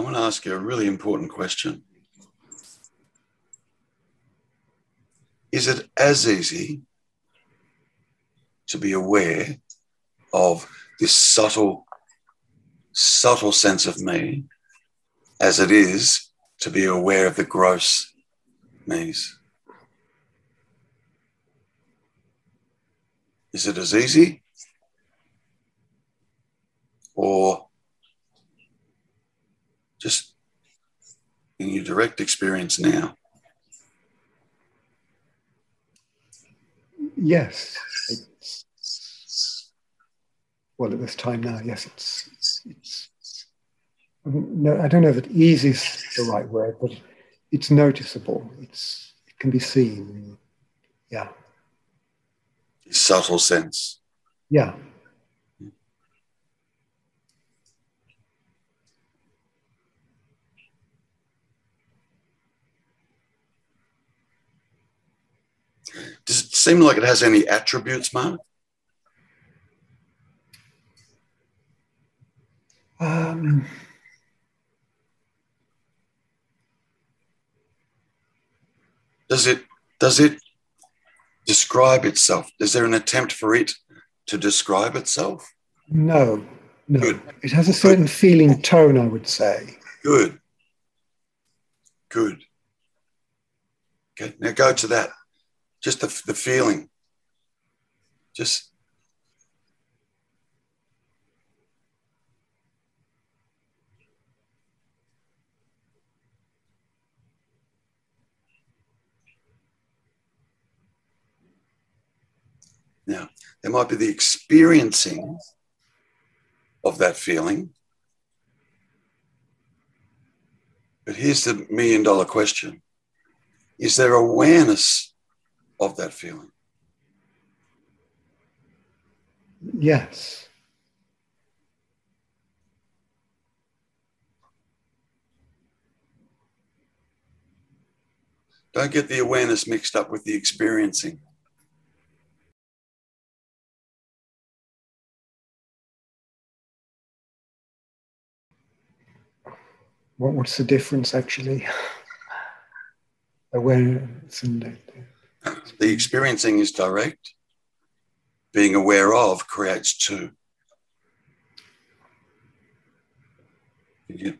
want to ask you a really important question. Is it as easy to be aware of this subtle, subtle sense of me as it is to be aware of the gross me's? Is it as easy? Or just in your direct experience now? Yes. It's, well, at this time now, yes, it's, it's, no, I don't know if easy is the right word, but it's noticeable. It's, it can be seen. Yeah. Subtle sense. Yeah. Does it seem like it has any attributes, Mark? Um, does it does it describe itself? Is there an attempt for it to describe itself? No, no. Good. It has a certain feeling tone, I would say. Good. Good. Okay, now go to that just the, the feeling. Just Now, there might be the experiencing of that feeling. But here's the million dollar question Is there awareness of that feeling. Yes. Don't get the awareness mixed up with the experiencing. What, what's the difference actually? Awareness and the experiencing is direct. Being aware of creates two. You,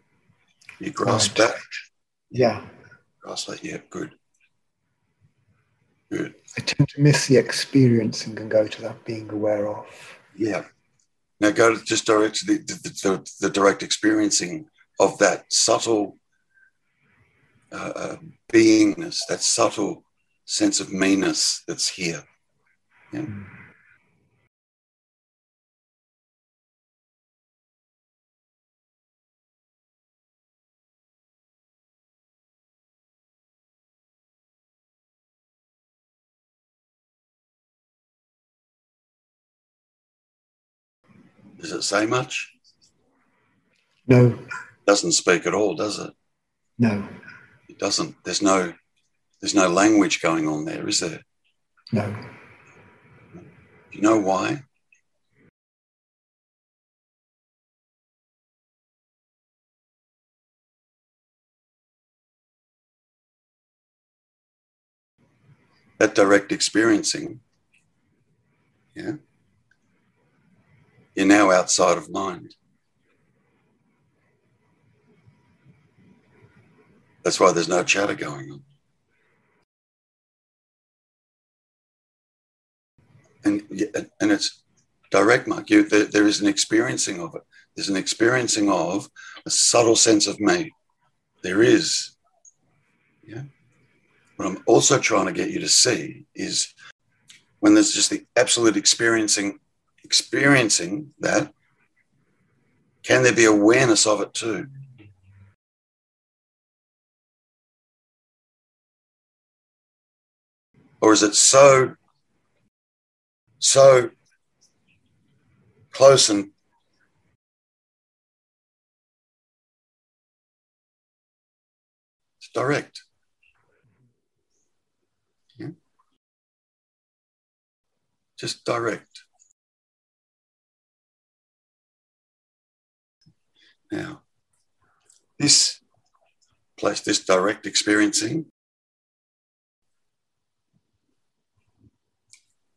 you grasp right. that? Yeah. Grasp that, yeah, good. Good. I tend to miss the experiencing and go to that being aware of. Yeah. Now go to just direct to the, the, the, the direct experiencing of that subtle uh, uh, beingness, that subtle sense of meanness that's here. Yeah. Hmm. Does it say much? No. Doesn't speak at all, does it? No. It doesn't. There's no there's no language going on there, is there? No. You know why? That direct experiencing, yeah, you're now outside of mind. That's why there's no chatter going on. And and it's direct, Mark. You, there, there is an experiencing of it. There's an experiencing of a subtle sense of me. There is. Yeah. What I'm also trying to get you to see is when there's just the absolute experiencing, experiencing that, can there be awareness of it too? Or is it so so close and direct. Yeah. Just direct. Now, this place, this direct experiencing,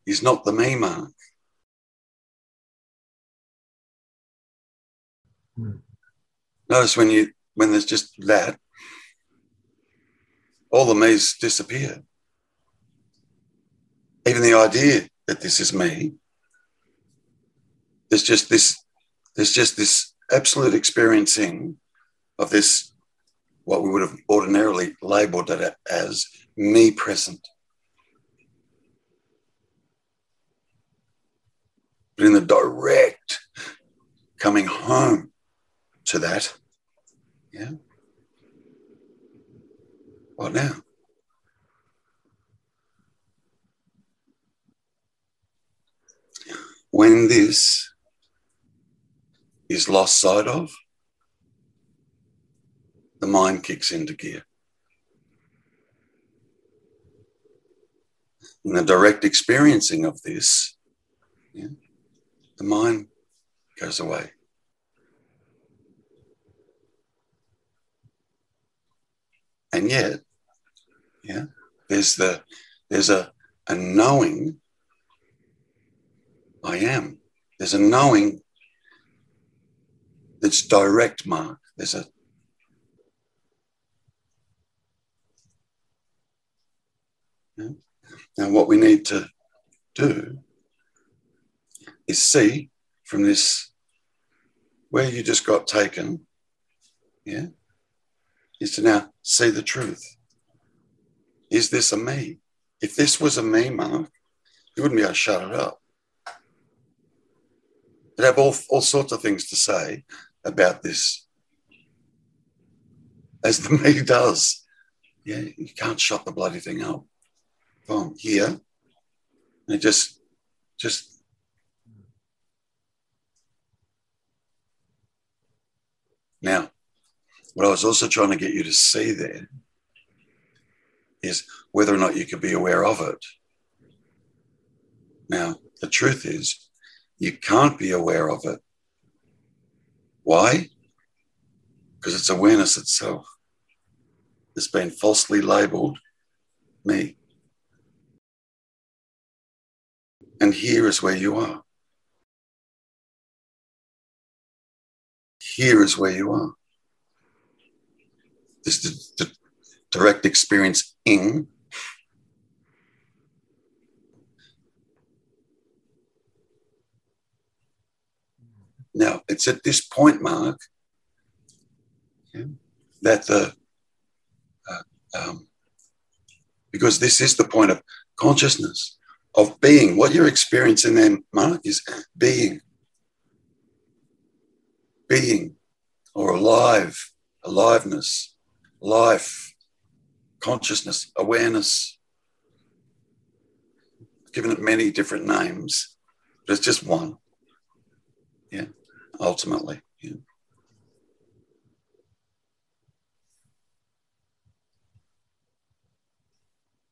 is not the me mark. Mm. Notice when you when there's just that, all the me's disappear. Even the idea that this is me. There's just this, there's just this absolute experiencing of this, what we would have ordinarily labeled it as me present. But in the direct coming home to that, yeah. What now? When this is lost sight of, the mind kicks into gear. In the direct experiencing of this, yeah, the mind goes away. And yet, yeah, there's the there's a, a knowing I am. There's a knowing that's direct mark. There's a yeah. Now, what we need to do is see from this where you just got taken, yeah, is to now see the truth. Is this a me? If this was a me, Mark, you wouldn't be able to shut it up. You'd have all, all sorts of things to say about this, as the me does. Yeah, you can't shut the bloody thing up. Boom, here. And it just, just Now, what I was also trying to get you to see there is whether or not you could be aware of it. Now, the truth is, you can't be aware of it. Why? Because it's awareness itself. It's been falsely labeled me. And here is where you are. Here is where you are this the, the direct experience in Now, it's at this point, Mark, that the, uh, um, because this is the point of consciousness, of being. What you're experiencing then, Mark, is being. Being or alive, aliveness life, consciousness, awareness. given it many different names, but it's just one. Yeah, ultimately. Yeah.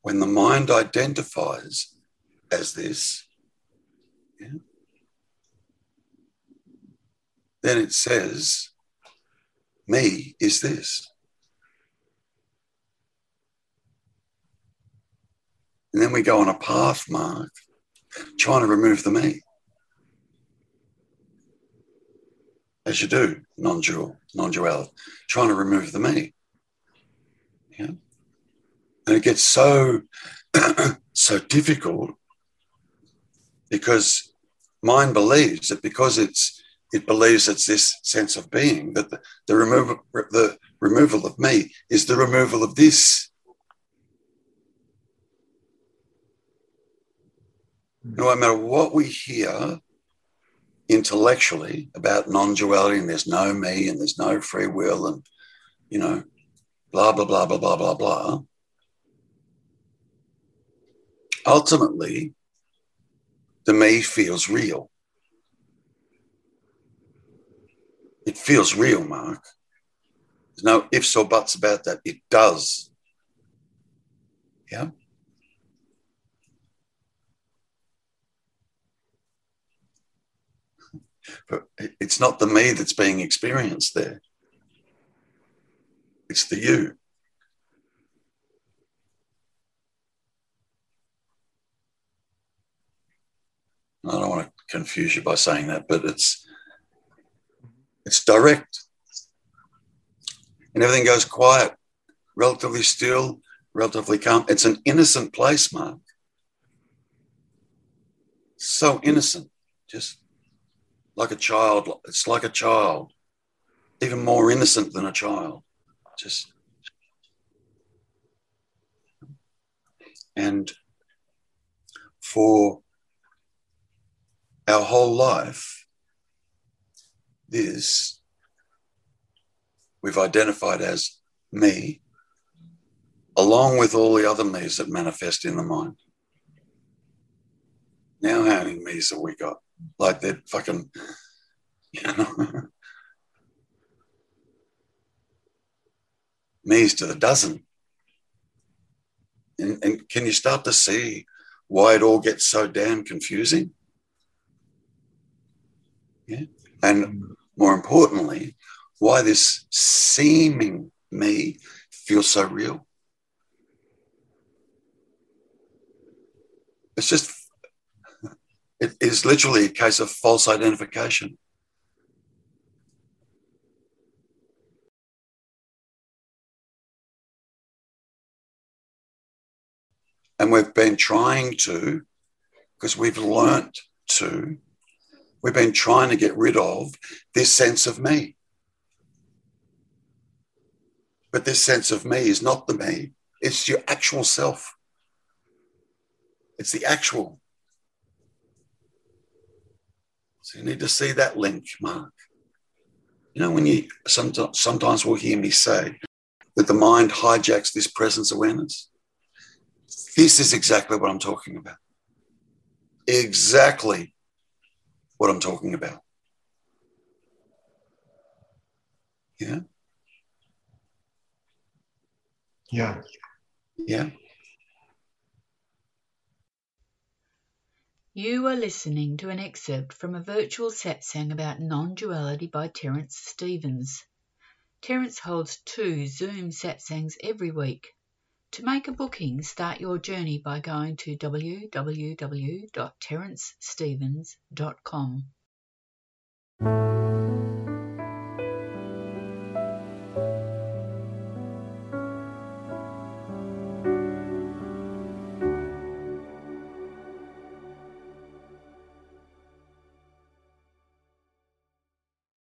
When the mind identifies as this, yeah, then it says, me is this. And then we go on a path, Mark, trying to remove the me. As you do, non-dual, non-duality, trying to remove the me. Yeah. And it gets so so difficult because mind believes that because it's it believes it's this sense of being that the, the removal the removal of me is the removal of this. No matter what we hear intellectually about non-duality and there's no me and there's no free will and you know blah blah blah blah blah blah blah ultimately the me feels real it feels real mark there's no ifs or buts about that it does yeah but it's not the me that's being experienced there. It's the you. I don't want to confuse you by saying that, but it's it's direct. And everything goes quiet, relatively still, relatively calm. It's an innocent place, Mark. So innocent, just like a child. It's like a child, even more innocent than a child. Just and for our whole life, this we've identified as me, along with all the other me's that manifest in the mind. Now, how many me's have we got? Like they're fucking, you know, me's to the dozen. And, and can you start to see why it all gets so damn confusing? Yeah. And more importantly, why this seeming me feels so real. It's just, it is literally a case of false identification. And we've been trying to, because we've learnt to We've been trying to get rid of this sense of me. But this sense of me is not the me, it's your actual self. It's the actual. So you need to see that link, Mark. You know, when you sometimes, sometimes will hear me say that the mind hijacks this presence awareness. This is exactly what I'm talking about. Exactly what I'm talking about. Yeah. Yeah. Yeah. You are listening to an excerpt from a virtual satsang about non duality by Terence Stevens. Terence holds two Zoom satsangs every week. To make a booking, start your journey by going to www.terencestevens.com.